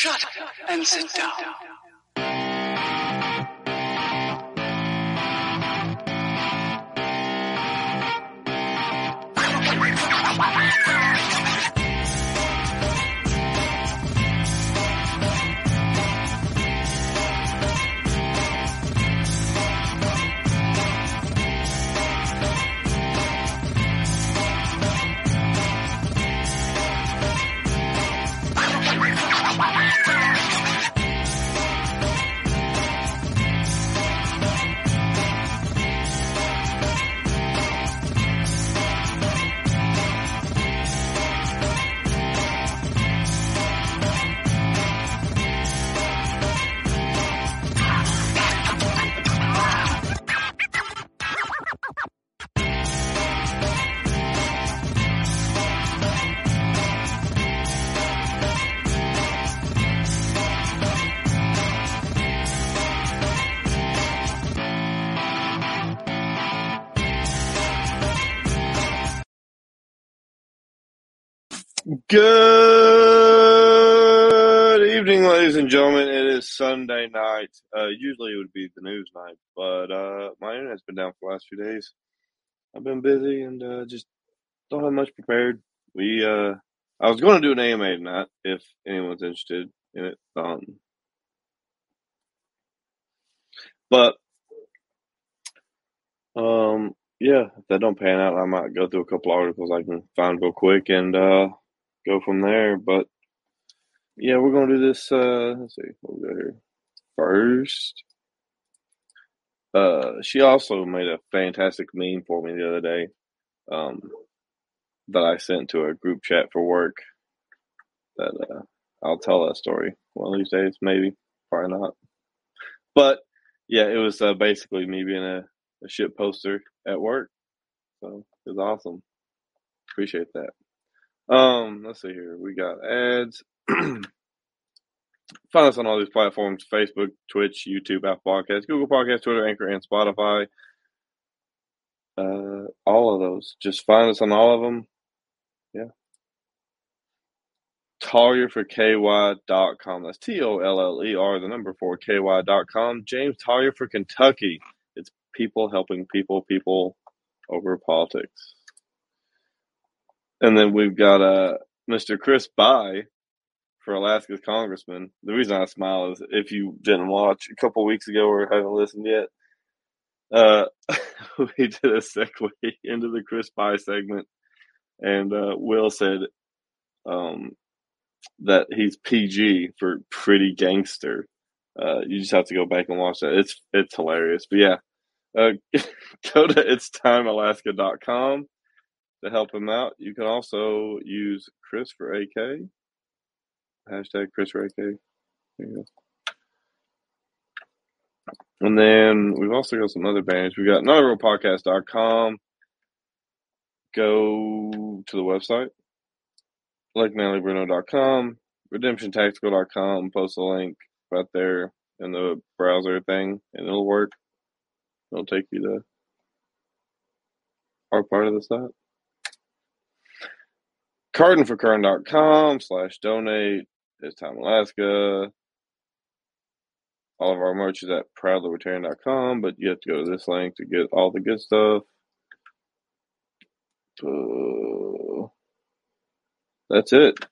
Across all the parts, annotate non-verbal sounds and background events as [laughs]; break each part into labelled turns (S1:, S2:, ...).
S1: Shut and sit down.
S2: Good evening, ladies and gentlemen. It is Sunday night. Uh, usually it would be the news night, but uh, my internet's been down for the last few days. I've been busy and uh, just don't have much prepared. We, uh, I was going to do an AMA tonight if anyone's interested in it. Um, but um, yeah, if that don't pan out, I might go through a couple articles I can find real quick and uh, go from there. But yeah, we're gonna do this. Uh, let's see, we'll go here first. Uh, she also made a fantastic meme for me the other day. Um, that I sent to a group chat for work. That uh, I'll tell that story one of these days, maybe, probably not. But yeah, it was uh, basically me being a, a shit poster at work. So it was awesome. Appreciate that. Um, let's see here. We got ads. [clears throat] Find us on all these platforms: Facebook, Twitch, YouTube, Apple Podcasts, Google Podcasts, Twitter, Anchor, and Spotify. Uh, all of those. Just find us on all of them. Yeah. TollerforKY.com. That's T O L L E R, the number four, KY.com. James Toller for Kentucky. It's people helping people, people over politics. And then we've got uh, Mr. Chris Bye for Alaska's congressman. The reason I smile is if you didn't watch a couple weeks ago or haven't listened yet, uh, [laughs] we did a segue into the Chris Bye segment, and uh, Will said um, that he's PG for pretty gangster. Uh, you just have to go back and watch that. It's it's hilarious. But yeah, uh, [laughs] go to itstimealaska.com to help him out. You can also use Chris for AK. Hashtag Chris for AK. There you go. And then we've also got some other banners. We've got notrealpodcast.com. Go to the website, lakemanlybruno.com, redemptiontactical.com. Post a link right there in the browser thing, and it'll work. It'll take you to our part of the site. Cardinforcurrent.com slash donate. It's Time Alaska. All of our merch is at proudlyreturn.com, but you have to go to this link to get all the good stuff. Uh, that's it. That's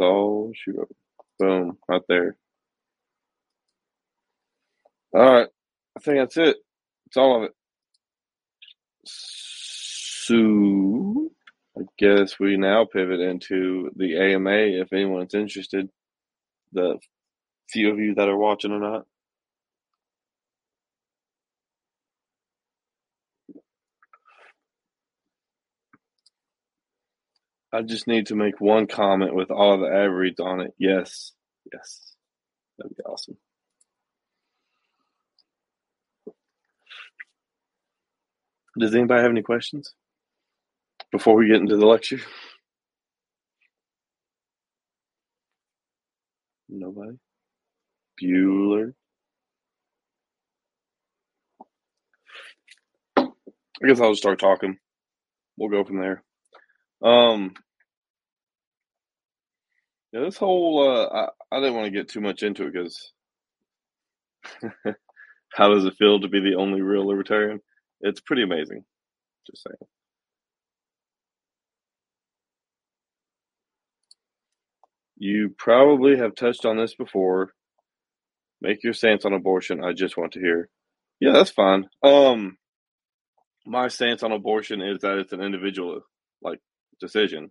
S2: all she wrote. Boom, right there. All right. I think that's it. It's all of it. So, I guess we now pivot into the AMA if anyone's interested. The few of you that are watching or not. I just need to make one comment with all the ad reads on it. Yes. Yes. That'd be awesome. Does anybody have any questions before we get into the lecture? Nobody? Bueller? I guess I'll just start talking. We'll go from there. Um, Yeah, this whole uh, I, I didn't want to get too much into it because [laughs] how does it feel to be the only real libertarian? It's pretty amazing. Just saying. You probably have touched on this before. Make your stance on abortion. I just want to hear. Yeah, that's fine. Um, my stance on abortion is that it's an individual like decision.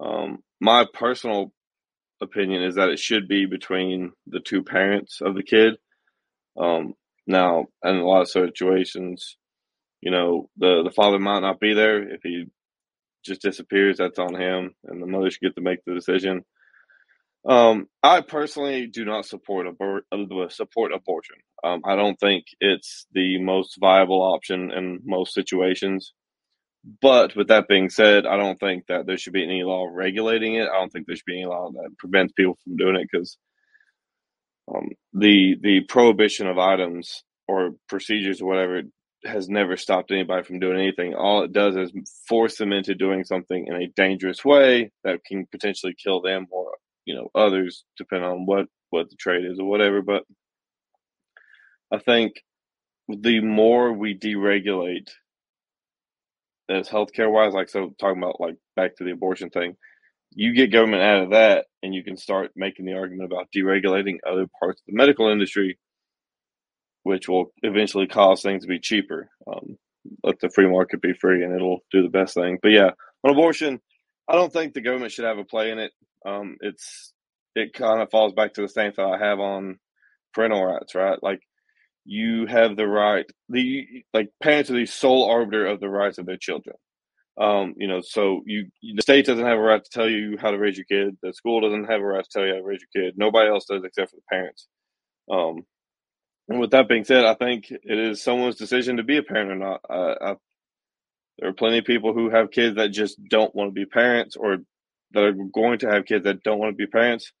S2: Um, my personal opinion is that it should be between the two parents of the kid. Um, now, in a lot of situations, you know, the the father might not be there if he just disappears. That's on him, and the mother should get to make the decision. Um, I personally do not support abor- uh, support abortion. Um, I don't think it's the most viable option in most situations. But with that being said, I don't think that there should be any law regulating it. I don't think there should be any law that prevents people from doing it because um, the the prohibition of items or procedures or whatever has never stopped anybody from doing anything. All it does is force them into doing something in a dangerous way that can potentially kill them or you know others, depending on what what the trade is or whatever. But I think the more we deregulate as healthcare wise, like so talking about like back to the abortion thing, you get government out of that and you can start making the argument about deregulating other parts of the medical industry, which will eventually cause things to be cheaper. Um, let the free market be free and it'll do the best thing. But yeah, on abortion, I don't think the government should have a play in it. Um, it's it kind of falls back to the same thought I have on parental rights, right? Like you have the right the like parents are the sole arbiter of the rights of their children. Um you know so you the state doesn't have a right to tell you how to raise your kid. The school doesn't have a right to tell you how to raise your kid. Nobody else does except for the parents. Um and with that being said i think it is someone's decision to be a parent or not. Uh, I, there are plenty of people who have kids that just don't want to be parents or that are going to have kids that don't want to be parents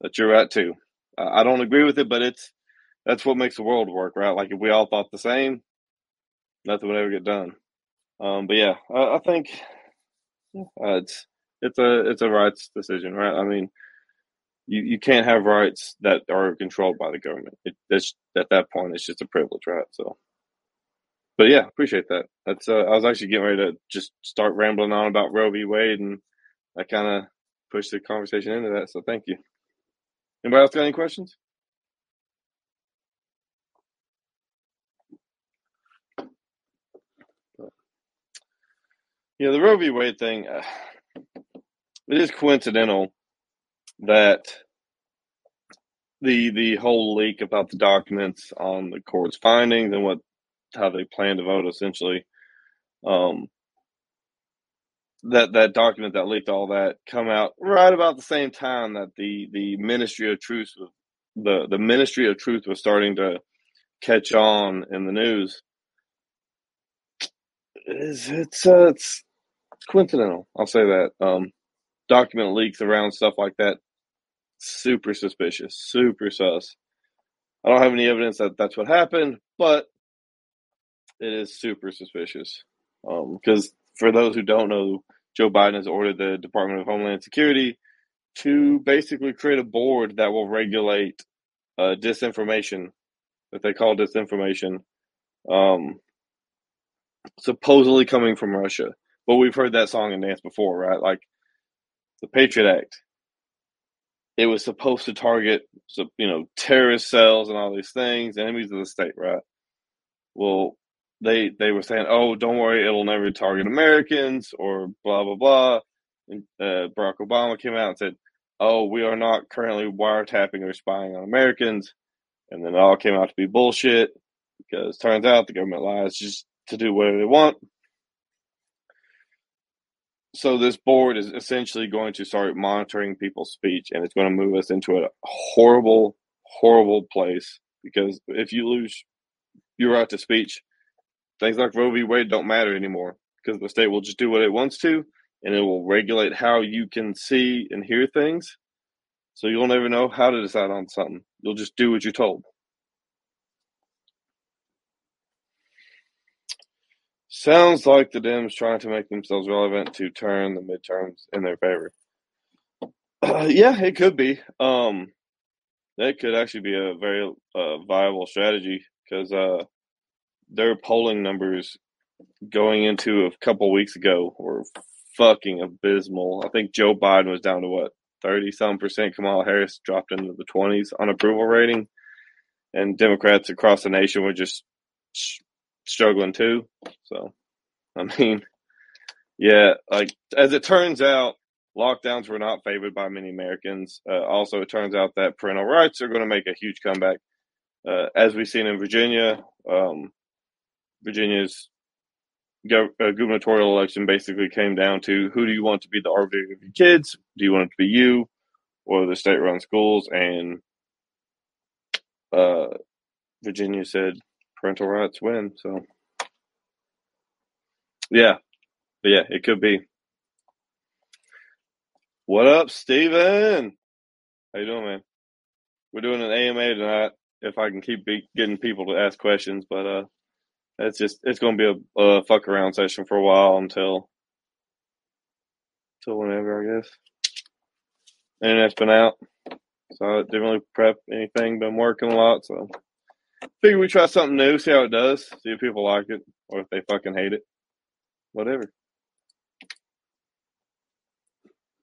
S2: that you're right too i don't agree with it but it's that's what makes the world work, right? Like if we all thought the same, nothing would ever get done. Um, but yeah, I, I think uh, it's it's a it's a rights decision, right? I mean, you, you can't have rights that are controlled by the government. It, it's, at that point, it's just a privilege, right? So, but yeah, appreciate that. That's uh, I was actually getting ready to just start rambling on about Roe v. Wade, and I kind of pushed the conversation into that. So thank you. Anybody else got any questions? Yeah, the Roe v. Wade thing, uh, it is coincidental that the the whole leak about the documents on the court's findings and what how they plan to vote essentially um, that that document that leaked all that come out right about the same time that the the ministry of truth the the ministry of truth was starting to catch on in the news it's it's, uh, it's coincidental. I'll say that. Um, document leaks around stuff like that, super suspicious, super sus. I don't have any evidence that that's what happened, but it is super suspicious. Because um, for those who don't know, Joe Biden has ordered the Department of Homeland Security to basically create a board that will regulate uh, disinformation, that they call disinformation, um, supposedly coming from Russia. But we've heard that song and dance before, right? Like the Patriot Act. It was supposed to target, you know, terrorist cells and all these things, enemies of the state, right? Well, they they were saying, "Oh, don't worry, it'll never target Americans," or blah blah blah. And uh, Barack Obama came out and said, "Oh, we are not currently wiretapping or spying on Americans," and then it all came out to be bullshit because turns out the government lies just to do whatever they want so this board is essentially going to start monitoring people's speech and it's going to move us into a horrible horrible place because if you lose your right to speech things like roe v wade don't matter anymore because the state will just do what it wants to and it will regulate how you can see and hear things so you'll never know how to decide on something you'll just do what you're told Sounds like the Dems trying to make themselves relevant to turn the midterms in their favor. Uh, [clears throat] yeah, it could be. Um, that could actually be a very uh, viable strategy because uh, their polling numbers going into a couple weeks ago were fucking abysmal. I think Joe Biden was down to what thirty some percent. Kamala Harris dropped into the twenties on approval rating, and Democrats across the nation were just sh- struggling too. So, I mean, yeah, like as it turns out, lockdowns were not favored by many Americans. Uh, also, it turns out that parental rights are going to make a huge comeback, uh, as we've seen in Virginia. Um, Virginia's uh, gubernatorial election basically came down to who do you want to be the arbiter of your kids? Do you want it to be you or the state-run schools? And uh, Virginia said parental rights win. So, yeah, but yeah, it could be. What up, Steven? How you doing, man? We're doing an AMA tonight. If I can keep be- getting people to ask questions, but uh, it's just it's going to be a, a fuck around session for a while until until whenever I guess. Internet's been out, so I didn't really prep anything. Been working a lot, so figure we try something new, see how it does, see if people like it or if they fucking hate it. Whatever.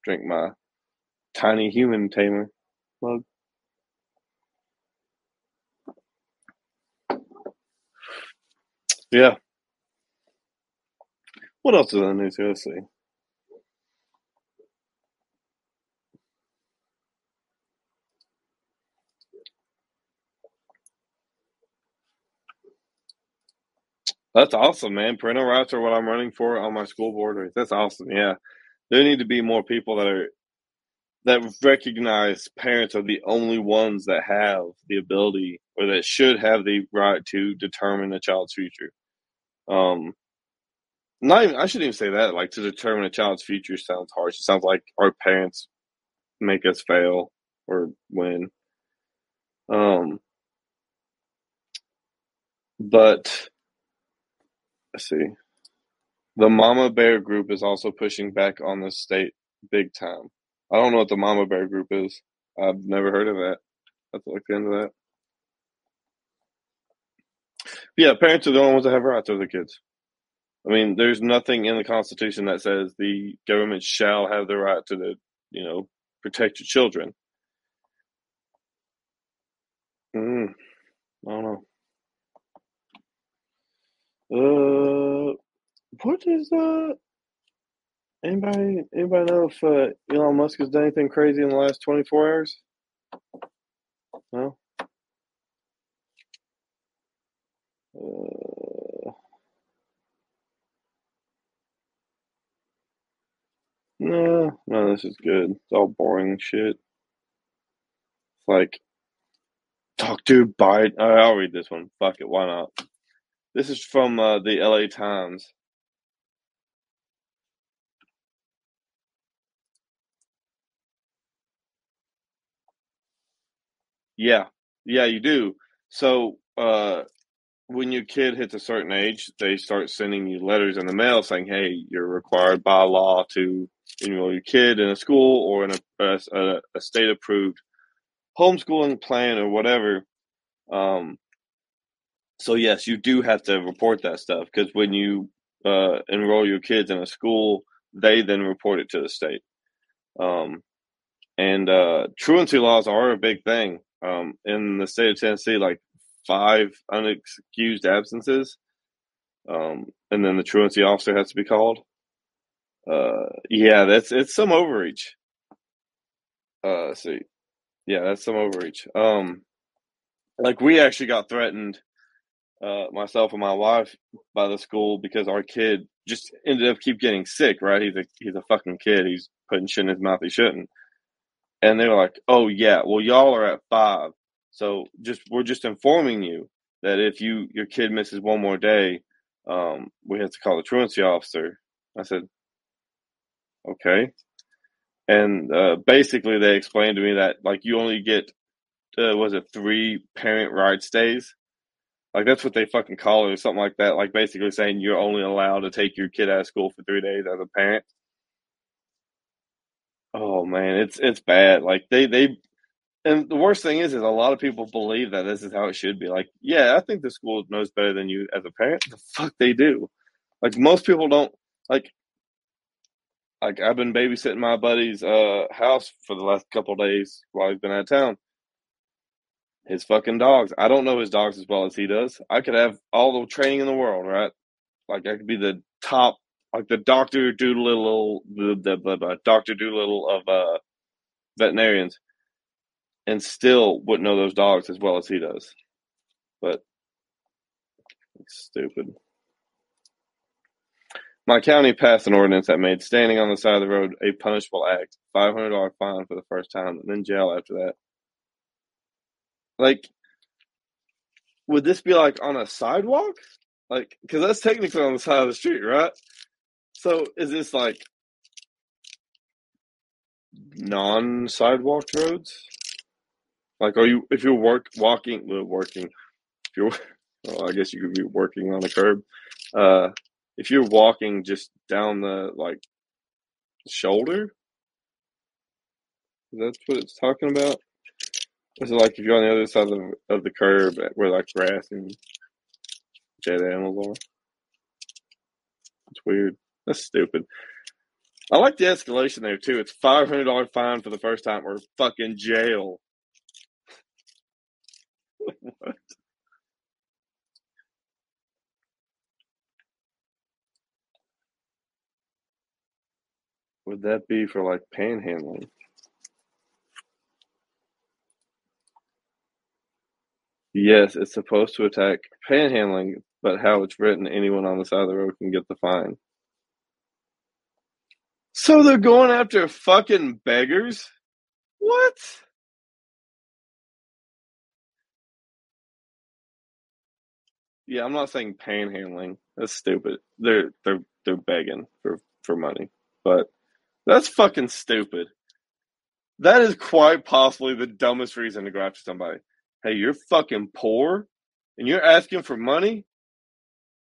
S2: Drink my tiny human tamer mug. Yeah. What else is on the news? Let's see. That's awesome, man. Parental rights are what I'm running for on my school board. That's awesome. Yeah. There need to be more people that are that recognize parents are the only ones that have the ability or that should have the right to determine a child's future. Um not even I shouldn't even say that. Like to determine a child's future sounds harsh. It sounds like our parents make us fail or win. Um but let's see. The Mama Bear group is also pushing back on the state big time. I don't know what the Mama Bear group is. I've never heard of that. I have to look into that. Yeah, parents are the only ones that have rights over the kids. I mean, there's nothing in the Constitution that says the government shall have the right to the, you know, protect your children. Mm, I don't know. Uh, what is uh? Anybody anybody know if uh, Elon Musk has done anything crazy in the last twenty four hours? No. Uh, no, no, this is good. It's all boring shit. It's like, talk to Biden. Right, I'll read this one. Fuck it, why not? This is from uh, the LA Times. Yeah, yeah, you do. So, uh, when your kid hits a certain age, they start sending you letters in the mail saying, "Hey, you're required by law to enroll your kid in a school or in a a, a state approved homeschooling plan or whatever." Um, so yes, you do have to report that stuff because when you uh, enroll your kids in a school, they then report it to the state. Um, and uh, truancy laws are a big thing um, in the state of Tennessee. Like five unexcused absences, um, and then the truancy officer has to be called. Uh, yeah, that's it's some overreach. Uh, see, yeah, that's some overreach. Um, like we actually got threatened, uh, myself and my wife, by the school because our kid just ended up keep getting sick. Right? He's a he's a fucking kid. He's putting shit in his mouth he shouldn't. And they were like, "Oh yeah, well y'all are at five, so just we're just informing you that if you your kid misses one more day, um, we have to call the truancy officer." I said, "Okay." And uh, basically, they explained to me that like you only get uh, was it three parent rights days? Like that's what they fucking call it, or something like that. Like basically saying you're only allowed to take your kid out of school for three days as a parent. Oh man, it's it's bad. Like they they and the worst thing is is a lot of people believe that this is how it should be. Like, yeah, I think the school knows better than you as a parent. The fuck they do. Like most people don't like like I've been babysitting my buddy's uh house for the last couple days while he's been out of town. His fucking dogs. I don't know his dogs as well as he does. I could have all the training in the world, right? Like I could be the top like the Doctor Doolittle, the, the, the, the Doctor Doolittle of uh, veterinarians, and still wouldn't know those dogs as well as he does. But it's stupid. My county passed an ordinance that made standing on the side of the road a punishable act. Five hundred dollar fine for the first time, and then jail after that. Like, would this be like on a sidewalk? Like, because that's technically on the side of the street, right? So is this like non sidewalk roads? Like, are you if you're work walking, well, working, if you're, [laughs] well, I guess you could be working on a curb. Uh, if you're walking just down the like shoulder, that's what it's talking about. Is it like if you're on the other side of the, of the curb where like grass and dead animals are? It's weird. That's stupid. I like the escalation there too. It's five hundred dollar fine for the first time or fucking jail. What? [laughs] Would that be for like panhandling? Yes, it's supposed to attack panhandling, but how it's written, anyone on the side of the road can get the fine. So they're going after fucking beggars? What? Yeah, I'm not saying panhandling. That's stupid. They're they're they're begging for for money. But that's fucking stupid. That is quite possibly the dumbest reason to go after somebody. Hey, you're fucking poor and you're asking for money?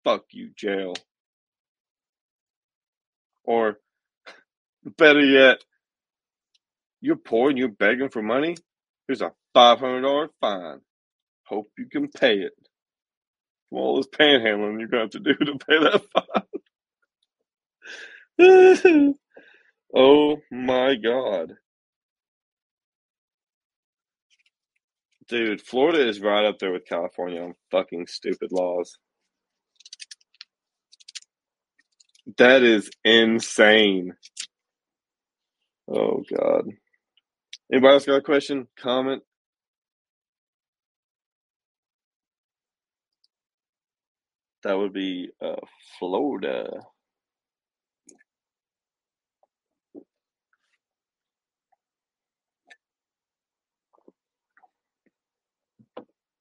S2: Fuck you, jail. Or [laughs] better yet, you're poor and you're begging for money? Here's a $500 fine. Hope you can pay it. All this panhandling you're going to have to do to pay that fine. [laughs] oh my God. Dude, Florida is right up there with California on fucking stupid laws. That is insane. Oh God. Anybody else got a question, comment? That would be uh, Florida.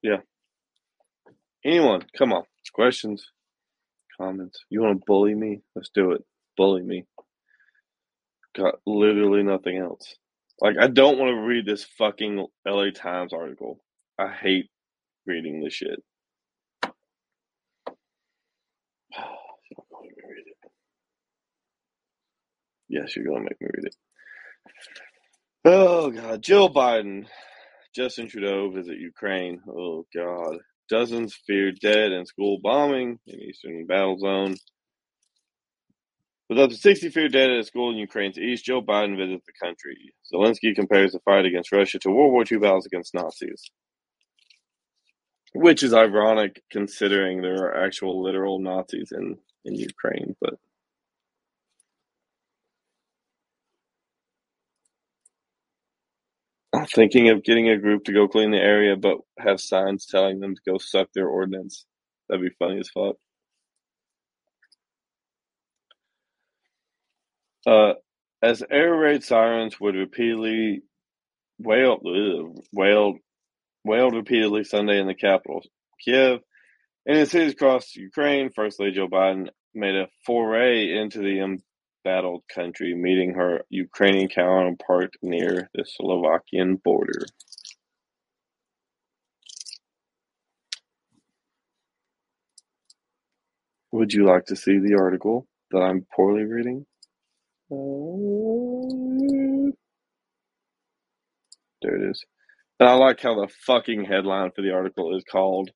S2: Yeah. Anyone, come on. Questions, comments. You want to bully me? Let's do it. Bully me. Got literally nothing else. Like, I don't want to read this fucking LA Times article. I hate reading this shit. Yes, you're gonna make me read it. Oh god, Jill Biden, Justin Trudeau visit Ukraine. Oh god, dozens feared dead in school bombing in eastern battle zone. With up to 60 feared dead at a school in Ukraine's east, Joe Biden visits the country. Zelensky compares the fight against Russia to World War II battles against Nazis. Which is ironic considering there are actual literal Nazis in, in Ukraine, but [laughs] Thinking of getting a group to go clean the area, but have signs telling them to go suck their ordinance. That'd be funny as fuck. Uh, as air raid sirens would repeatedly wail, wailed, wailed repeatedly Sunday in the capital, Kiev, and in cities across Ukraine, First Lady Joe Biden made a foray into the embattled country, meeting her Ukrainian counterpart near the Slovakian border. Would you like to see the article that I'm poorly reading? Uh, there it is. And I like how the fucking headline for the article is called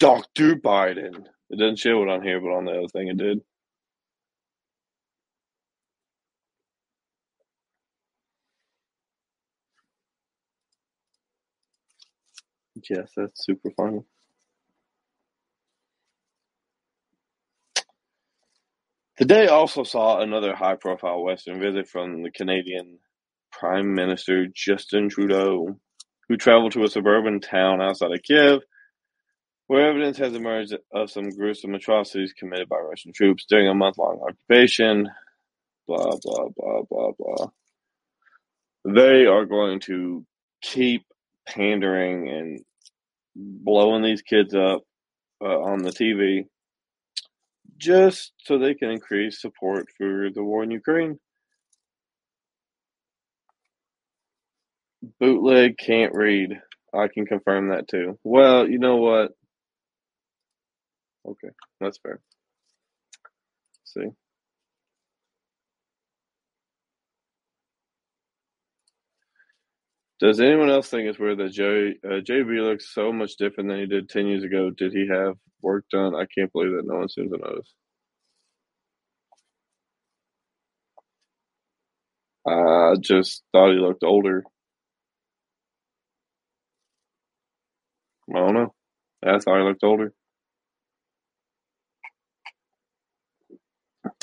S2: Dr. Biden. It doesn't show it on here, but on the other thing it did. Yes, that's super fun. Today day also saw another high profile Western visit from the Canadian Prime Minister Justin Trudeau, who traveled to a suburban town outside of Kiev, where evidence has emerged of some gruesome atrocities committed by Russian troops during a month long occupation. Blah, blah, blah, blah, blah. They are going to keep pandering and blowing these kids up uh, on the TV just so they can increase support for the war in Ukraine. Bootleg can't read. I can confirm that too. Well, you know what? Okay, that's fair. See. Does anyone else think it's weird that Jay uh, JB looks so much different than he did ten years ago? Did he have work done? I can't believe that no one seems to notice. I just thought he looked older. I don't know. I thought he looked older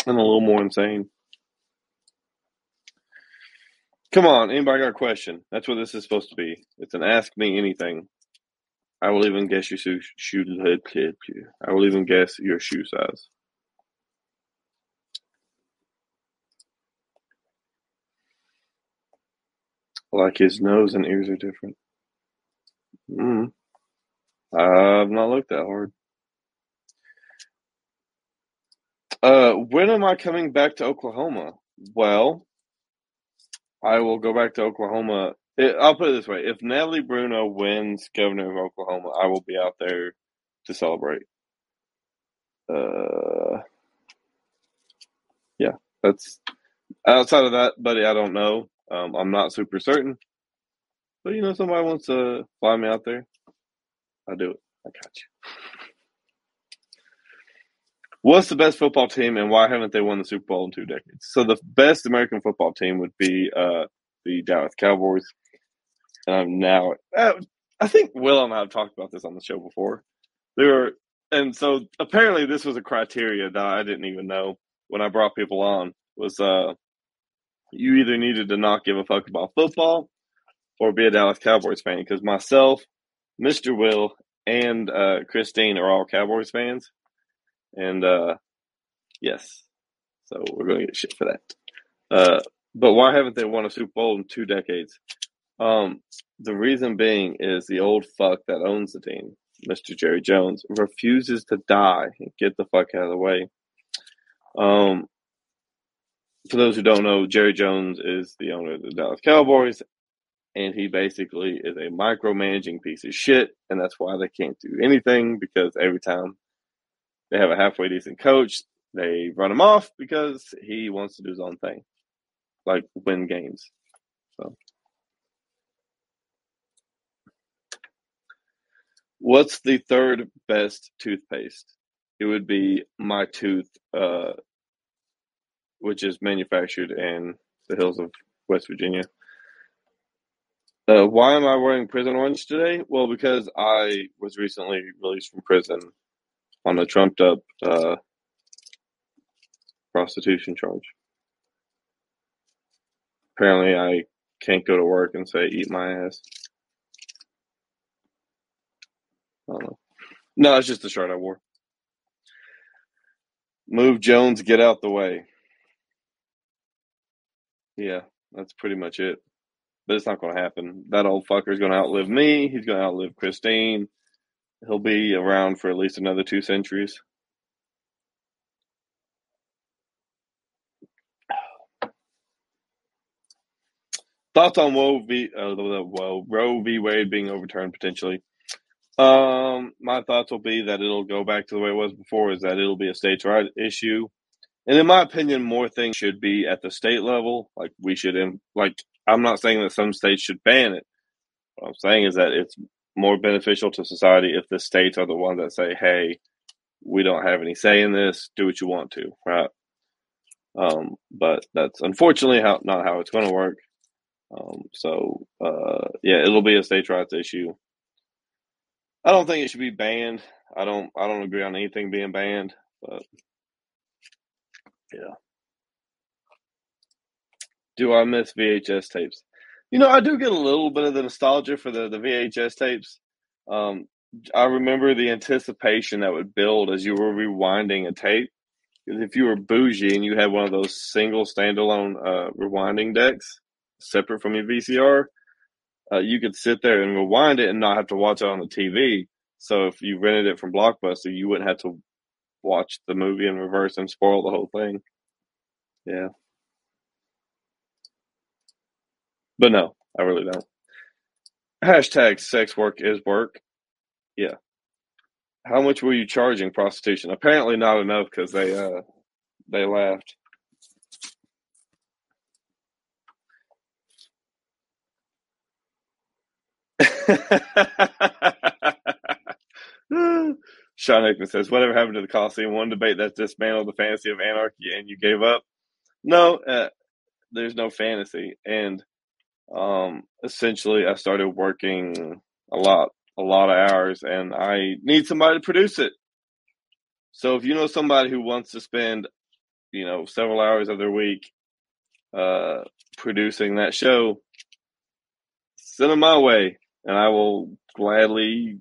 S2: and a little more insane. Come on, anybody got a question? That's what this is supposed to be. It's an ask me anything. I will even guess your shoe. shoe I will even guess your shoe size. Like his nose and ears are different. Mm. I've not looked that hard. Uh, when am I coming back to Oklahoma? Well, I will go back to Oklahoma. It, I'll put it this way: if Natalie Bruno wins governor of Oklahoma, I will be out there to celebrate. Uh, yeah, that's outside of that, buddy. I don't know. Um, I'm not super certain, but you know, somebody wants to fly me out there. I'll do it. I got you. What's the best football team, and why haven't they won the Super Bowl in two decades? So the best American football team would be uh, the Dallas Cowboys. And I'm now, uh, I think Will and I have talked about this on the show before. There were, and so apparently this was a criteria that I didn't even know when I brought people on was uh, you either needed to not give a fuck about football or be a Dallas Cowboys fan. Because myself, Mr. Will, and uh, Christine are all Cowboys fans. And uh, yes, so we're going to get shit for that. Uh, but why haven't they won a Super Bowl in two decades? Um, the reason being is the old fuck that owns the team, Mr. Jerry Jones, refuses to die and get the fuck out of the way. Um, for those who don't know, Jerry Jones is the owner of the Dallas Cowboys, and he basically is a micromanaging piece of shit, and that's why they can't do anything because every time they have a halfway decent coach. They run him off because he wants to do his own thing, like win games. So, what's the third best toothpaste? It would be my tooth, uh, which is manufactured in the hills of West Virginia. Uh, why am I wearing prison orange today? Well, because I was recently released from prison on a trumped up uh, prostitution charge. Apparently, I can't go to work and say, eat my ass. I don't know. No, it's just the shirt I wore. Move Jones, get out the way. Yeah, that's pretty much it. But it's not going to happen. That old fucker's going to outlive me. He's going to outlive Christine. He'll be around for at least another two centuries. Thoughts on Roe v. Uh, well, Roe v. Wade being overturned potentially. Um, my thoughts will be that it'll go back to the way it was before. Is that it'll be a states' right issue, and in my opinion, more things should be at the state level. Like we should, like I'm not saying that some states should ban it. What I'm saying is that it's more beneficial to society if the states are the ones that say, "Hey, we don't have any say in this. Do what you want to," right? Um, but that's unfortunately how not how it's going to work. Um, so uh, yeah, it'll be a states' rights issue. I don't think it should be banned. I don't. I don't agree on anything being banned, but yeah. Do I miss VHS tapes? You know, I do get a little bit of the nostalgia for the, the VHS tapes. Um, I remember the anticipation that would build as you were rewinding a tape. If you were bougie and you had one of those single standalone uh, rewinding decks separate from your VCR, uh, you could sit there and rewind it and not have to watch it on the TV. So if you rented it from Blockbuster, you wouldn't have to watch the movie in reverse and spoil the whole thing. Yeah. But no, I really don't. Hashtag sex work is work. Yeah. How much were you charging prostitution? Apparently not enough because they uh they laughed. [laughs] Sean Aikman says, "Whatever happened to the Coliseum? One debate that dismantled the fantasy of anarchy, and you gave up." No, uh, there's no fantasy, and um, essentially, I started working a lot, a lot of hours, and I need somebody to produce it. So if you know somebody who wants to spend, you know, several hours of their week uh, producing that show, send them my way, and I will gladly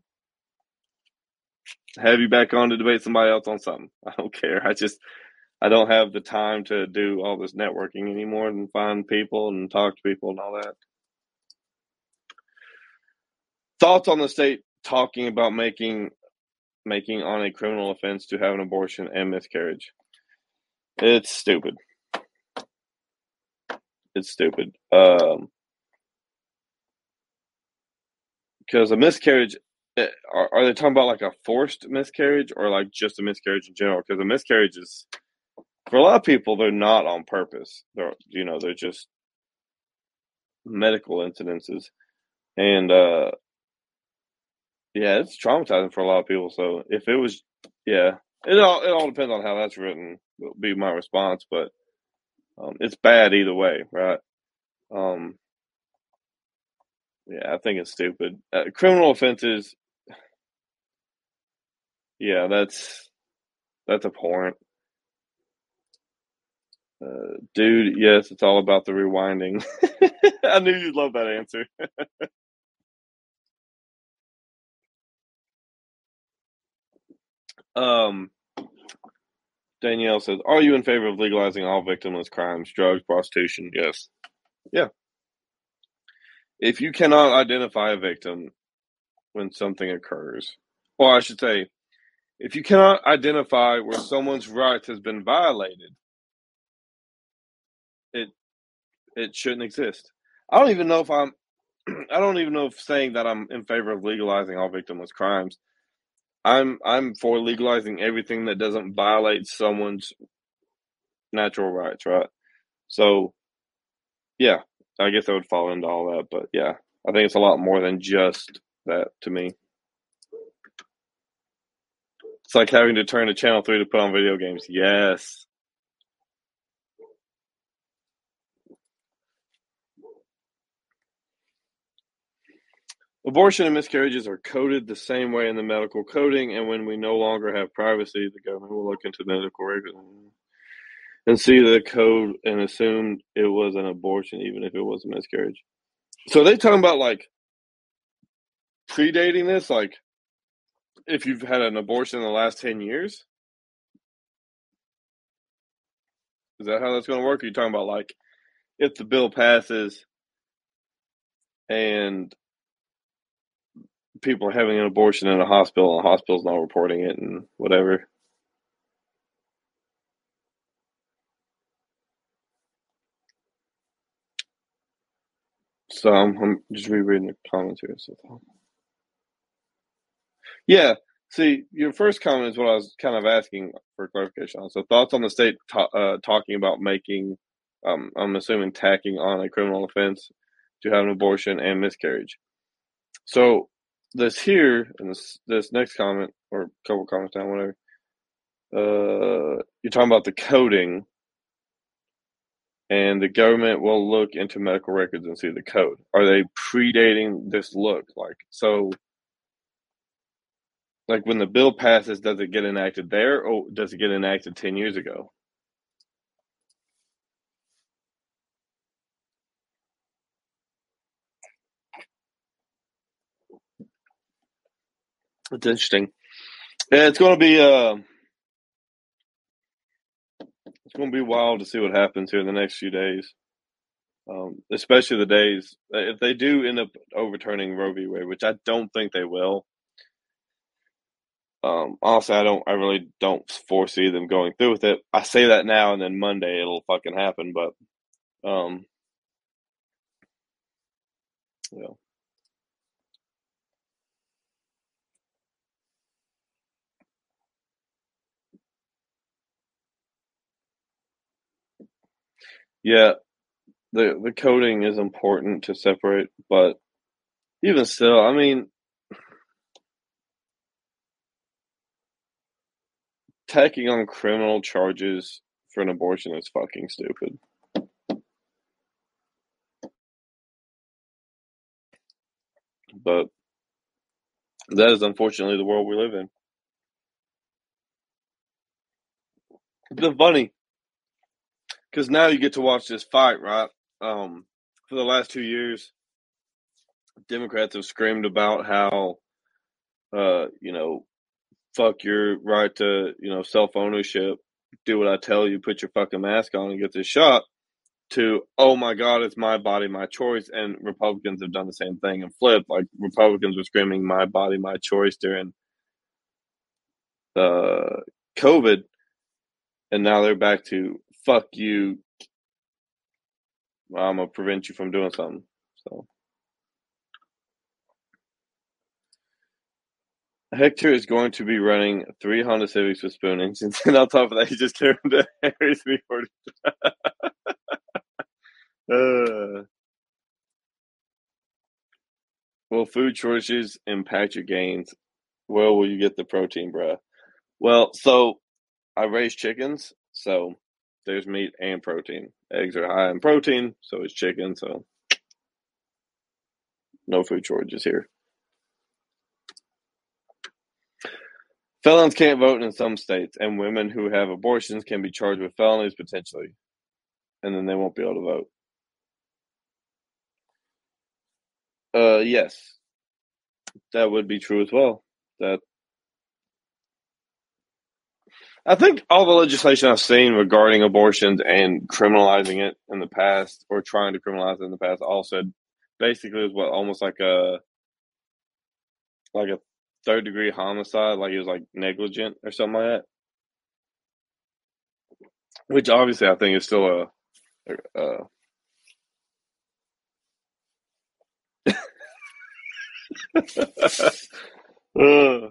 S2: have you back on to debate somebody else on something. [laughs] I don't care. I just I don't have the time to do all this networking anymore and find people and talk to people and all that. Thoughts on the state talking about making making on a criminal offense to have an abortion and miscarriage. It's stupid. It's stupid. Um, because a miscarriage eh, are, are they talking about like a forced miscarriage or like just a miscarriage in general? Because a miscarriage is for a lot of people they're not on purpose. They're you know they're just medical incidences, and uh, yeah, it's traumatizing for a lot of people. So if it was, yeah, it all it all depends on how that's written. Will be my response, but um, it's bad either way, right? Um, yeah, I think it's stupid. Uh, criminal offenses, yeah, that's that's abhorrent. Uh, dude, yes, it's all about the rewinding. [laughs] I knew you'd love that answer. [laughs] um, Danielle says, "Are you in favor of legalizing all victimless crimes, drugs, prostitution?" Yes. Yeah. If you cannot identify a victim when something occurs, or I should say, if you cannot identify where someone's rights has been violated, it shouldn't exist. I don't even know if I'm [clears throat] I don't even know if saying that I'm in favor of legalizing all victimless crimes. I'm I'm for legalizing everything that doesn't violate someone's natural rights, right? So yeah, I guess I would fall into all that, but yeah, I think it's a lot more than just that to me. It's like having to turn to channel three to put on video games. Yes. Abortion and miscarriages are coded the same way in the medical coding, and when we no longer have privacy, the government will look into medical records and see the code and assume it was an abortion, even if it was a miscarriage. So they talking about like predating this, like if you've had an abortion in the last ten years. Is that how that's going to work? Are you talking about like if the bill passes and people are having an abortion in a hospital and the hospital's not reporting it and whatever. So I'm, I'm just rereading the comments here. So. Yeah, see, your first comment is what I was kind of asking for clarification on. So thoughts on the state ta- uh, talking about making um, I'm assuming tacking on a criminal offense to have an abortion and miscarriage. So this here and this this next comment or a couple comments down, whatever. Uh, you're talking about the coding, and the government will look into medical records and see the code. Are they predating this look? Like so, like when the bill passes, does it get enacted there, or does it get enacted ten years ago? It's interesting. Yeah, it's going to be uh, it's going to be wild to see what happens here in the next few days. Um, especially the days if they do end up overturning Roe v. Wade, which I don't think they will. Um, honestly, I don't. I really don't foresee them going through with it. I say that now, and then Monday it'll fucking happen. But, um, yeah. Yeah, the the coding is important to separate, but even still, I mean, tacking on criminal charges for an abortion is fucking stupid. But that is unfortunately the world we live in. Been funny because now you get to watch this fight, right? Um, for the last two years, Democrats have screamed about how, uh, you know, fuck your right to, you know, self ownership, do what I tell you, put your fucking mask on and get this shot, to, oh my God, it's my body, my choice. And Republicans have done the same thing and flipped. Like Republicans were screaming, my body, my choice during uh, COVID. And now they're back to fuck you. I'm gonna prevent you from doing something. So Hector is going to be running three Honda Civics with spoon engines, [laughs] and on top of that, he just carried to Harry 340. uh, will food shortages impact your gains? Where will you get the protein, bruh? Well, so I raise chickens, so there's meat and protein. Eggs are high in protein, so is chicken, so no food shortages here. Felons can't vote in some states, and women who have abortions can be charged with felonies potentially, and then they won't be able to vote. Uh, yes, that would be true as well. That I think all the legislation I've seen regarding abortions and criminalizing it in the past, or trying to criminalize it in the past, all said basically is what almost like a like a third degree homicide, like it was like negligent or something like that. Which obviously I think is still a, a, a uh, [laughs]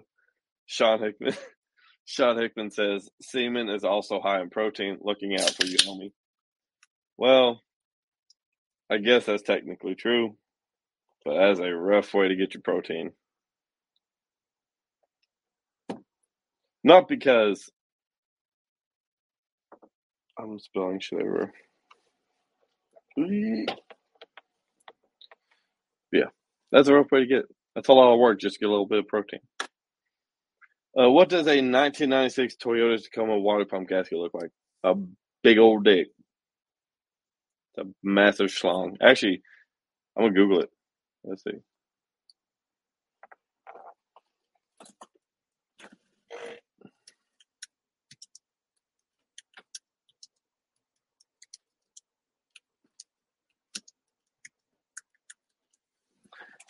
S2: Sean Hickman. Sean Hickman says semen is also high in protein. Looking out for you, homie. Well, I guess that's technically true, but that's a rough way to get your protein. Not because I'm spelling shit over. Yeah, that's a rough way to get. That's a lot of work just to get a little bit of protein. Uh, what does a 1996 Toyota Tacoma water pump gasket look like? A big old dick. It's a massive schlong. Actually, I'm gonna Google it. Let's see.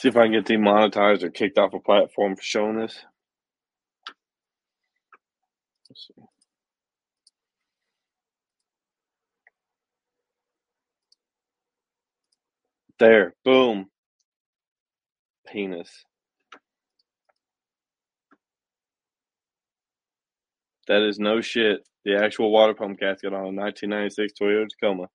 S2: See if I can get demonetized or kicked off a platform for showing this. There, boom. Penis. That is no shit. The actual water pump gasket on a 1996 Toyota Tacoma.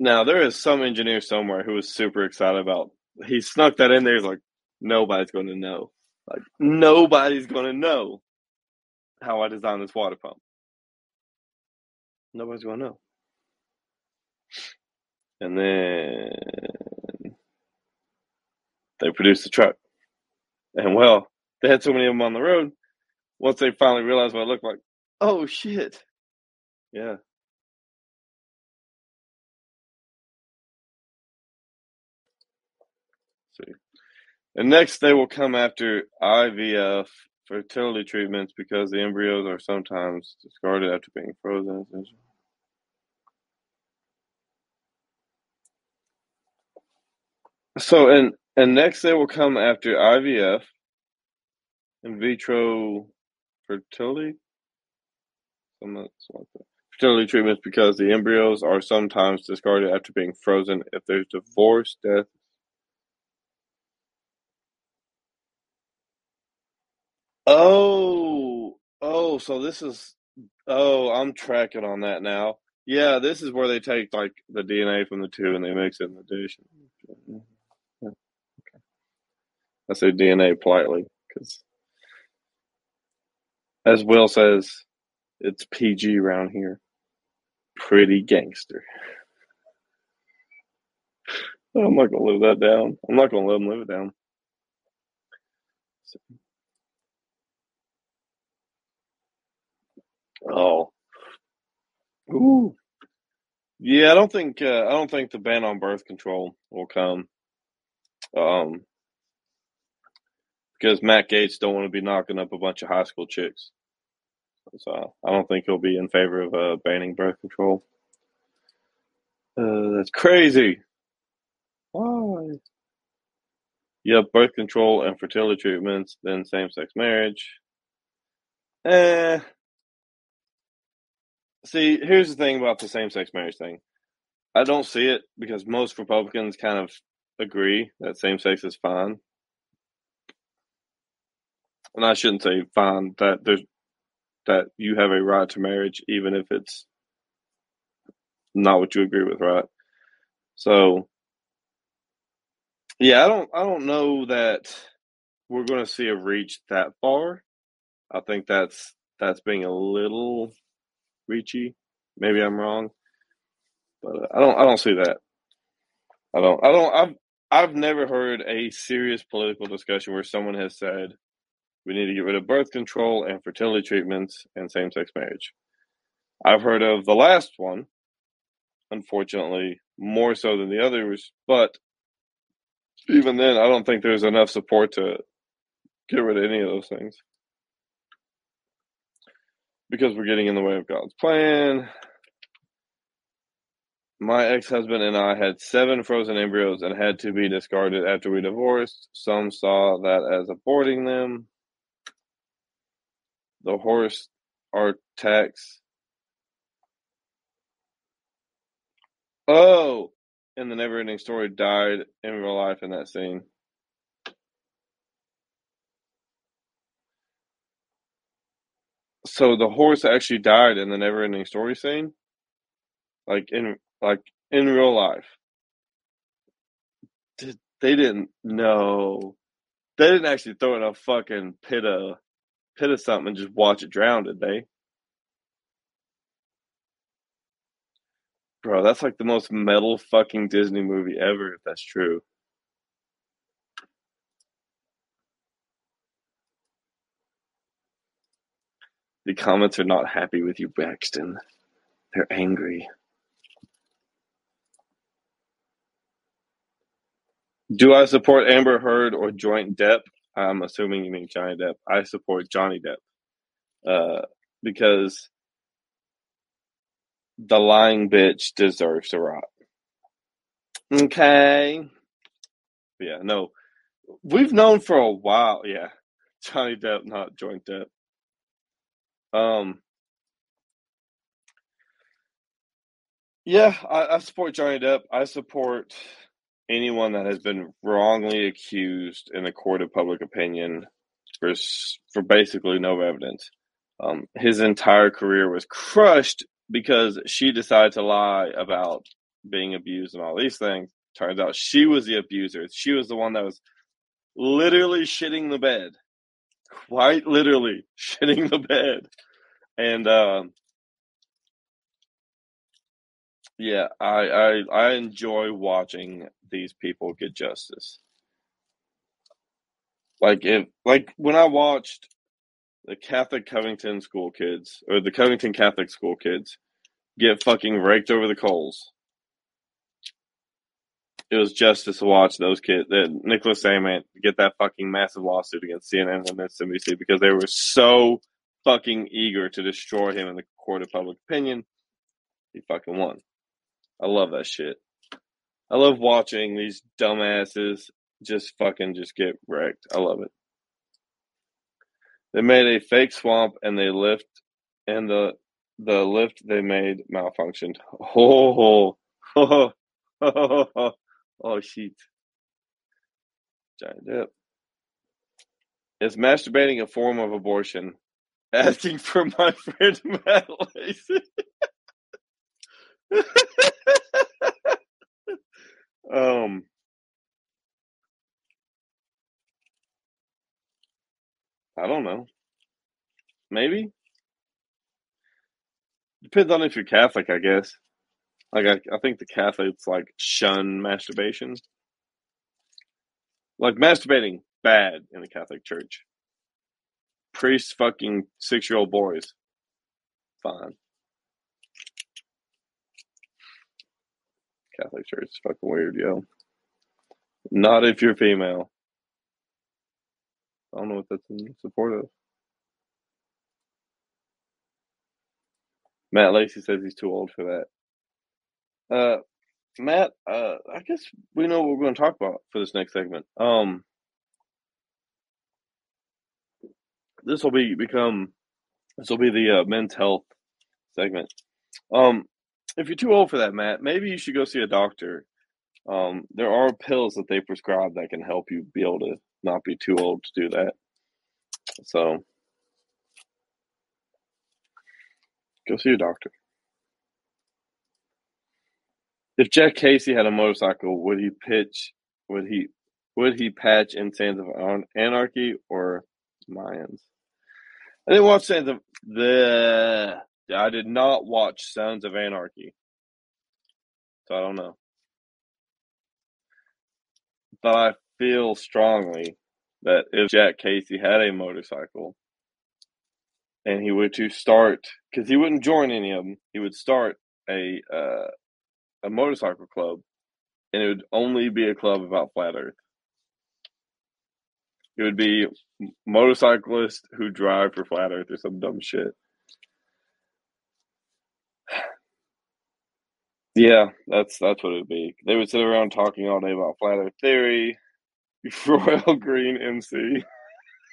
S2: Now there is some engineer somewhere who was super excited about. He snuck that in there. He's like, nobody's going to know. Like nobody's going to know how I designed this water pump. Nobody's to know. And then they produced the truck. And well, they had so many of them on the road. Once they finally realized what it looked like, oh shit. Yeah. see. And next, they will come after IVF fertility treatments because the embryos are sometimes discarded after being frozen. So, and and next they will come after IVF, in vitro fertility. Fertility treatments because the embryos are sometimes discarded after being frozen if there's divorce, death, Oh, oh, so this is, oh, I'm tracking on that now. Yeah, this is where they take like the DNA from the two and they mix it in the dish. Okay. [laughs] I say DNA politely because, as Will says, it's PG around here. Pretty gangster. I'm not gonna live that down. I'm not gonna let them live it down. So. Oh, ooh, yeah. I don't think uh, I don't think the ban on birth control will come. Um, because Matt Gaetz don't want to be knocking up a bunch of high school chicks. So I don't think he'll be in favor of uh, banning birth control. Uh, that's crazy. Why? Yep, birth control and fertility treatments, then same sex marriage. Eh, See, here's the thing about the same sex marriage thing. I don't see it because most Republicans kind of agree that same sex is fine. And I shouldn't say fine that there's that you have a right to marriage even if it's not what you agree with, right? So yeah, I don't I don't know that we're going to see a reach that far. I think that's that's being a little Ricci. Maybe I'm wrong, but uh, I don't. I don't see that. I don't. I don't. I've I've never heard a serious political discussion where someone has said we need to get rid of birth control and fertility treatments and same-sex marriage. I've heard of the last one, unfortunately, more so than the others, but even then, I don't think there's enough support to get rid of any of those things because we're getting in the way of God's plan. My ex husband and I had seven frozen embryos and had to be discarded after we divorced. Some saw that as aborting them. The horse Artax. Oh, and the never ending story died in real life in that scene. So the horse actually died in the never ending story scene? Like in like in real life. Did, they didn't know. They didn't actually throw it in a fucking pit of pit of something and just watch it drown, did they? Bro, that's like the most metal fucking Disney movie ever, if that's true. The comments are not happy with you, Braxton. They're angry. Do I support Amber Heard or Joint Depp? I'm assuming you mean Johnny Depp. I support Johnny Depp uh, because the lying bitch deserves to rot. Okay. Yeah, no. We've known for a while. Yeah. Johnny Depp, not Joint Depp. Um, yeah, I, I support Johnny Depp. I support anyone that has been wrongly accused in the court of public opinion for for basically no evidence. Um, his entire career was crushed because she decided to lie about being abused and all these things. Turns out she was the abuser. She was the one that was literally shitting the bed, quite literally [laughs] shitting the bed, and um, yeah, I, I I enjoy watching these people get justice. Like if like when I watched the Catholic Covington school kids or the Covington Catholic school kids get fucking raked over the coals. It was justice to watch those kids, that Nicholas Sandmann get that fucking massive lawsuit against CNN and MSNBC because they were so fucking eager to destroy him in the court of public opinion. He fucking won. I love that shit. I love watching these dumbasses just fucking just get wrecked. I love it. They made a fake swamp and they lift and the the lift they made malfunctioned. Oh, oh, oh, oh, oh shit. Giant dip. Is masturbating a form of abortion? [laughs] Asking for my friend Matt Lacey. [laughs] um I don't know. Maybe. Depends on if you're Catholic, I guess. Like I, I think the Catholics like shun masturbation. Like masturbating bad in the Catholic Church. Priests fucking six year old boys. Fine. Catholic Church is fucking weird, yo. Not if you're female. I don't know what that's in support of. Matt Lacey says he's too old for that. Uh, Matt, uh, I guess we know what we're going to talk about for this next segment. Um, this will be become this will be the uh, men's health segment. Um, if you're too old for that, Matt, maybe you should go see a doctor. Um, there are pills that they prescribe that can help you be able to not be too old to do that. So go see a doctor. If Jack Casey had a motorcycle, would he pitch? Would he would he patch in Sands of Anarchy or Mayans? I didn't watch Sands of the. I did not watch Sons of Anarchy, so I don't know. But I feel strongly that if Jack Casey had a motorcycle and he were to start, because he wouldn't join any of them, he would start a uh, a motorcycle club, and it would only be a club about flat Earth. It would be motorcyclists who drive for flat Earth or some dumb shit. [sighs] Yeah, that's that's what it'd be. They would sit around talking all day about flat Earth theory, [laughs] Royal Green MC.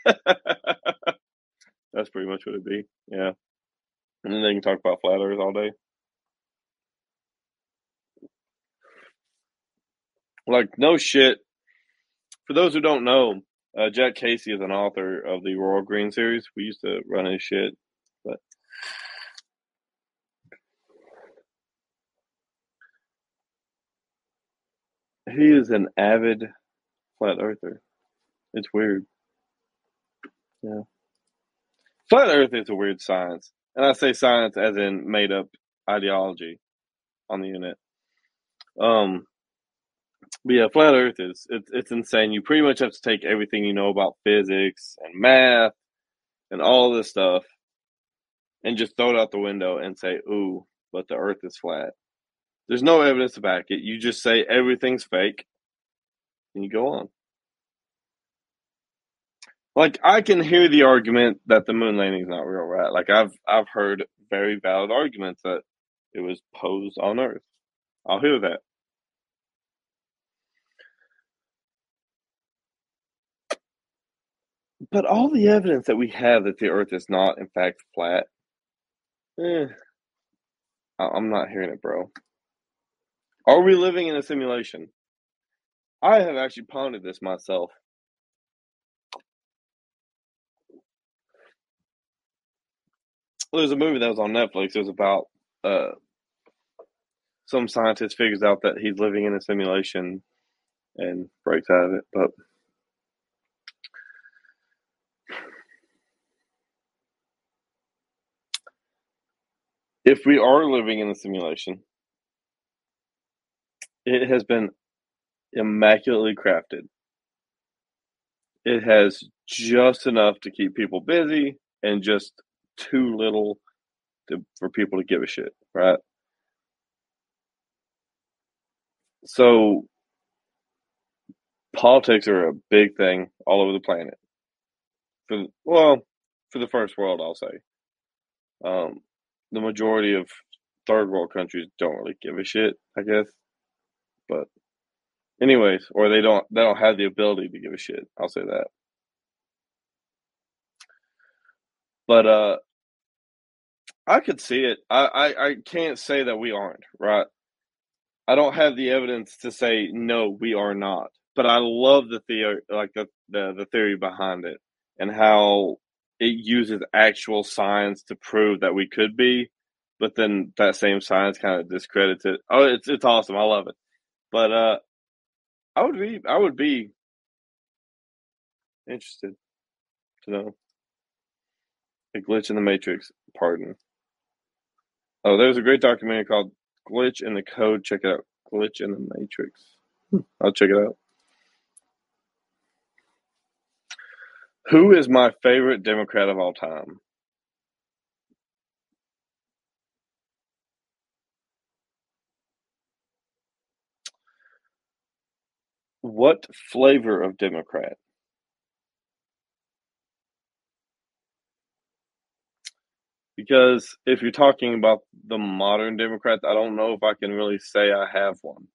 S2: [laughs] That's pretty much what it'd be. Yeah. And then they can talk about flat earth all day. Like, no shit. For those who don't know, uh, Jack Casey is an author of the Royal Green series. We used to run his shit, but he is an avid flat earther. It's weird. Yeah. Flat Earth is a weird science. And I say science as in made up ideology on the internet. Um but yeah, flat Earth is it's it's insane. You pretty much have to take everything you know about physics and math and all this stuff and just throw it out the window and say, ooh, but the earth is flat. There's no evidence to back it. You just say everything's fake and you go on. Like I can hear the argument that the moon landing is not real, right? Like I've I've heard very valid arguments that it was posed on Earth. I'll hear that. But all the evidence that we have that the Earth is not, in fact, flat, eh, I'm not hearing it, bro. Are we living in a simulation? I have actually pondered this myself. There's a movie that was on Netflix. It was about uh, some scientist figures out that he's living in a simulation and breaks out of it. But if we are living in a simulation, it has been immaculately crafted. It has just enough to keep people busy and just too little to, for people to give a shit, right? So politics are a big thing all over the planet. For well, for the first world, I'll say. Um, the majority of third world countries don't really give a shit, I guess. But anyways, or they don't they don't have the ability to give a shit. I'll say that. But uh I could see it. I, I, I can't say that we aren't, right? I don't have the evidence to say no, we are not. But I love the theory like the, the, the theory behind it and how it uses actual science to prove that we could be, but then that same science kind of discredits it. Oh, it's it's awesome. I love it. But uh I would be I would be interested to know. A glitch in the matrix, pardon. Oh, there's a great documentary called Glitch in the Code. Check it out. Glitch in the Matrix. I'll check it out. Who is my favorite Democrat of all time? What flavor of Democrat? Because if you're talking about the modern Democrats, I don't know if I can really say I have one.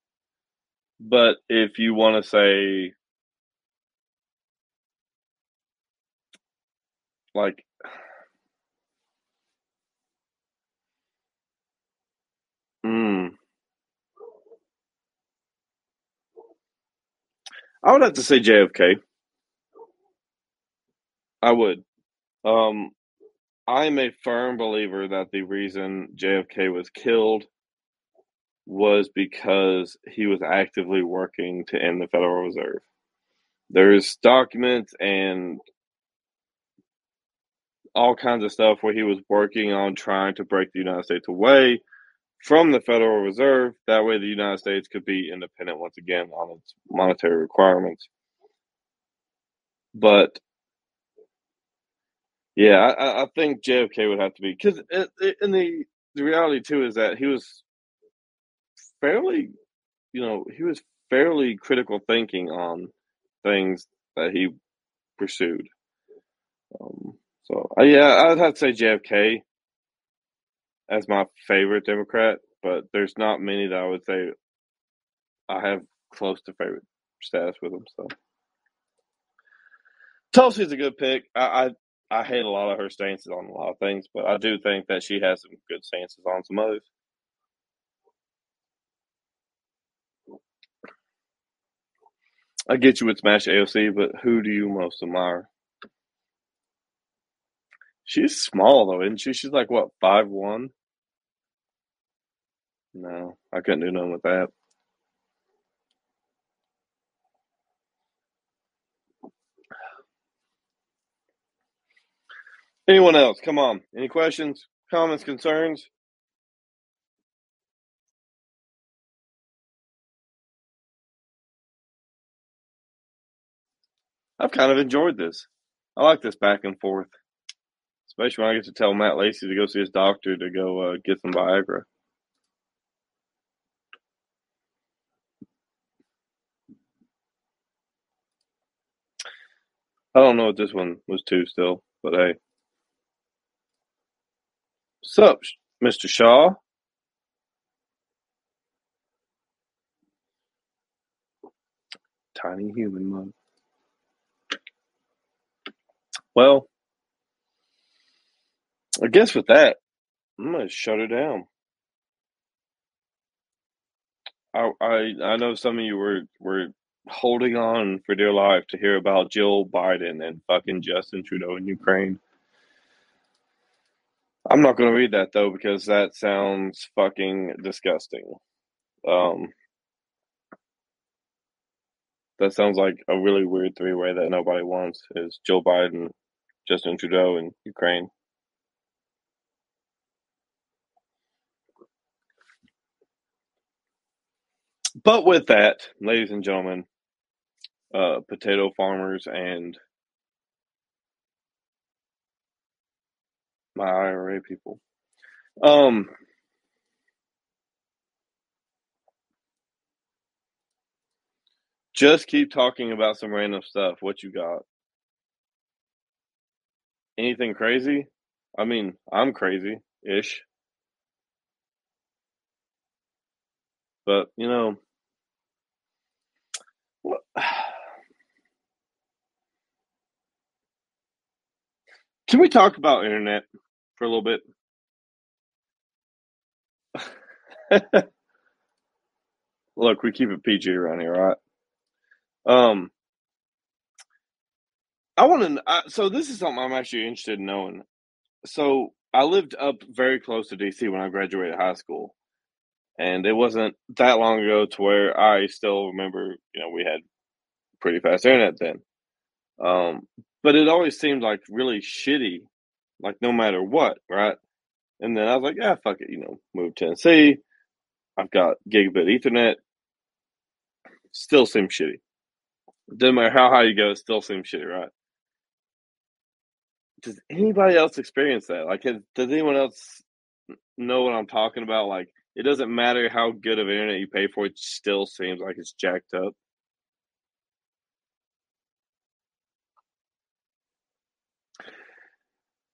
S2: But if you want to say, like, hmm, I would have to say JFK. I would. Um, I'm a firm believer that the reason JFK was killed was because he was actively working to end the Federal Reserve. There's documents and all kinds of stuff where he was working on trying to break the United States away from the Federal Reserve. That way, the United States could be independent once again on its monetary requirements. But yeah, I, I think JFK would have to be because in the the reality too is that he was fairly, you know, he was fairly critical thinking on things that he pursued. Um, so uh, yeah, I'd have to say JFK as my favorite Democrat, but there's not many that I would say I have close to favorite status with them. So Tulsi's a good pick. I, I, I hate a lot of her stances on a lot of things, but I do think that she has some good stances on some others. I get you with Smash AOC, but who do you most admire? She's small though, isn't she? She's like what five one. No, I couldn't do nothing with that. Anyone else? Come on. Any questions, comments, concerns? I've kind of enjoyed this. I like this back and forth, especially when I get to tell Matt Lacey to go see his doctor to go uh, get some Viagra. I don't know what this one was to still, but hey. Sup, Mr. Shaw? Tiny human mug. Well, I guess with that, I'm gonna shut it down. I I I know some of you were were holding on for dear life to hear about Jill Biden and fucking Justin Trudeau in Ukraine. I'm not gonna read that though because that sounds fucking disgusting. Um, that sounds like a really weird three way that nobody wants is Joe Biden, Justin Trudeau, and Ukraine. But with that, ladies and gentlemen, uh, potato farmers and my IRA people. Um, just keep talking about some random stuff. What you got? Anything crazy? I mean, I'm crazy ish. But, you know, what? [sighs] Can we talk about internet for a little bit? [laughs] Look, we keep it PG around here, right? Um, I want to. So this is something I'm actually interested in knowing. So I lived up very close to DC when I graduated high school, and it wasn't that long ago to where I still remember. You know, we had pretty fast internet then. Um, but it always seemed like really shitty, like no matter what, right? And then I was like, yeah, fuck it, you know, move to Tennessee. I've got gigabit Ethernet. Still seems shitty. Doesn't matter how high you go, still seems shitty, right? Does anybody else experience that? Like, has, does anyone else know what I'm talking about? Like, it doesn't matter how good of internet you pay for, it still seems like it's jacked up.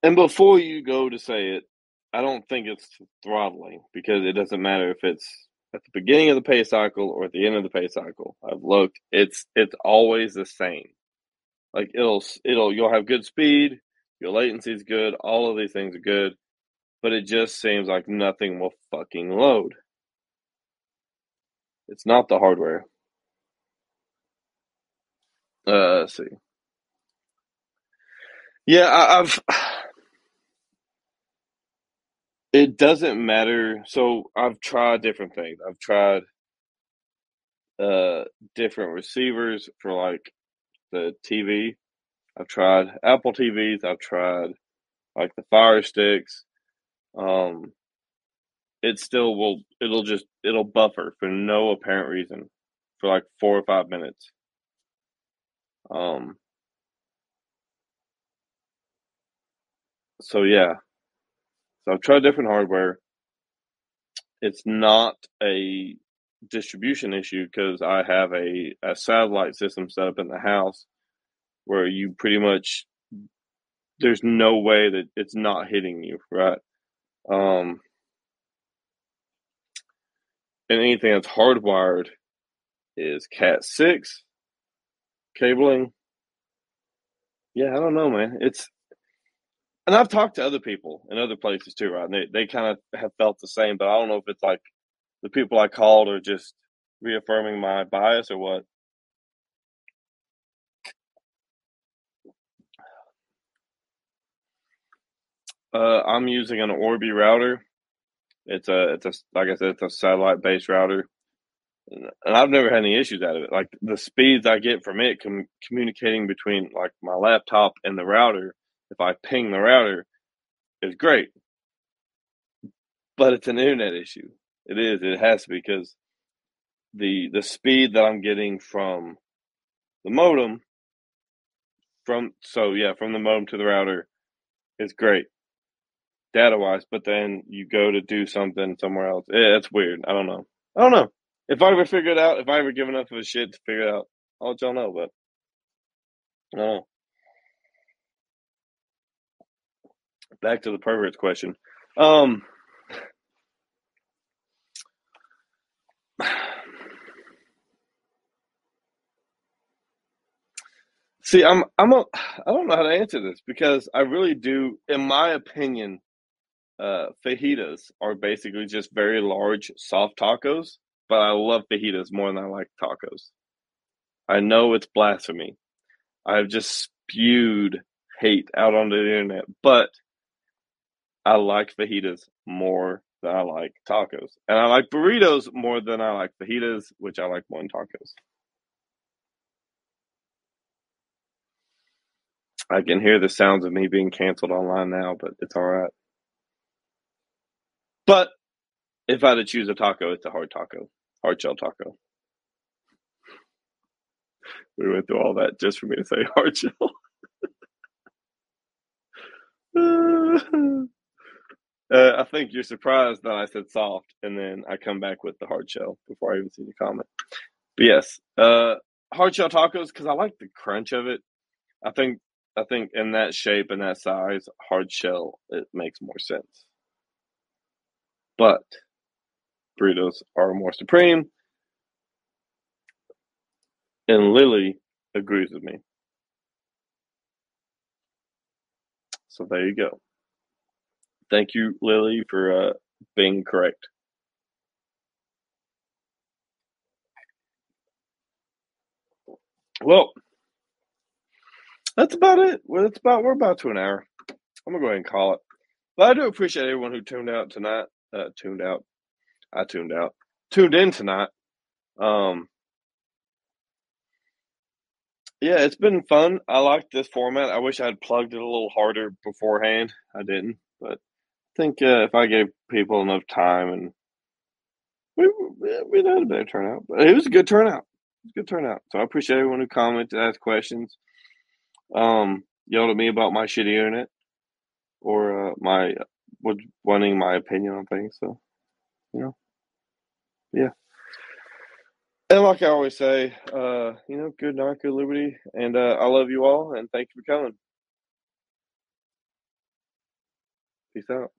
S2: And before you go to say it, I don't think it's throttling because it doesn't matter if it's at the beginning of the pay cycle or at the end of the pay cycle. I've looked; it's it's always the same. Like it'll it'll you'll have good speed, your latency is good, all of these things are good, but it just seems like nothing will fucking load. It's not the hardware. Uh, see. Yeah, I, I've [sighs] It doesn't matter. So I've tried different things. I've tried uh different receivers for like the TV. I've tried Apple TVs. I've tried like the Fire Sticks. Um, it still will. It'll just it'll buffer for no apparent reason for like four or five minutes. Um. So yeah, so I've tried different hardware. It's not a distribution issue because I have a, a satellite system set up in the house where you pretty much there's no way that it's not hitting you, right? Um, and anything that's hardwired is Cat six cabling. Yeah, I don't know, man. It's and I've talked to other people in other places too, right? And they, they kind of have felt the same, but I don't know if it's like the people I called are just reaffirming my bias or what. Uh, I'm using an Orbi router. It's a, it's a, like I said, it's a satellite based router, and I've never had any issues out of it. Like the speeds I get from it, com- communicating between like my laptop and the router, if I ping the router, is great. But it's an internet issue. It is. It has to be because the the speed that I'm getting from the modem from so yeah from the modem to the router is great data wise. But then you go to do something somewhere else. Yeah, it's weird. I don't know. I don't know. If I ever figure it out, if I ever give enough of a shit to figure it out, I'll let y'all know. But don't back to the perverts question. Um, [sighs] see, I'm I'm a I don't know how to answer this because I really do. In my opinion, uh, fajitas are basically just very large, soft tacos. But I love fajitas more than I like tacos. I know it's blasphemy. I've just spewed hate out on the internet, but I like fajitas more than I like tacos. And I like burritos more than I like fajitas, which I like more than tacos. I can hear the sounds of me being canceled online now, but it's all right. But if I had to choose a taco, it's a hard taco, hard shell taco. We went through all that just for me to say [laughs] hard shell. [laughs] uh, I think you're surprised that I said soft, and then I come back with the hard shell before I even see the comment. But yes, uh, hard shell tacos because I like the crunch of it. I think I think in that shape and that size, hard shell it makes more sense. But burritos are more supreme, and Lily agrees with me. So there you go. Thank you, Lily, for uh, being correct. Well, that's about it. Well, that's about we're about to an hour. I'm gonna go ahead and call it. But I do appreciate everyone who tuned out tonight. Uh, tuned out. I tuned out. Tuned in tonight. Um, yeah, it's been fun. I like this format. I wish I'd plugged it a little harder beforehand. I didn't, but I think uh, if I gave people enough time and we we had a better turnout. But it was a good turnout. It was a good turnout. So I appreciate everyone who commented, asked questions, um, yelled at me about my shitty internet or uh, my was wanting my opinion on things. So you know, yeah. And like I always say, uh, you know, good night, good liberty, and uh, I love you all, and thank you for coming. Peace out.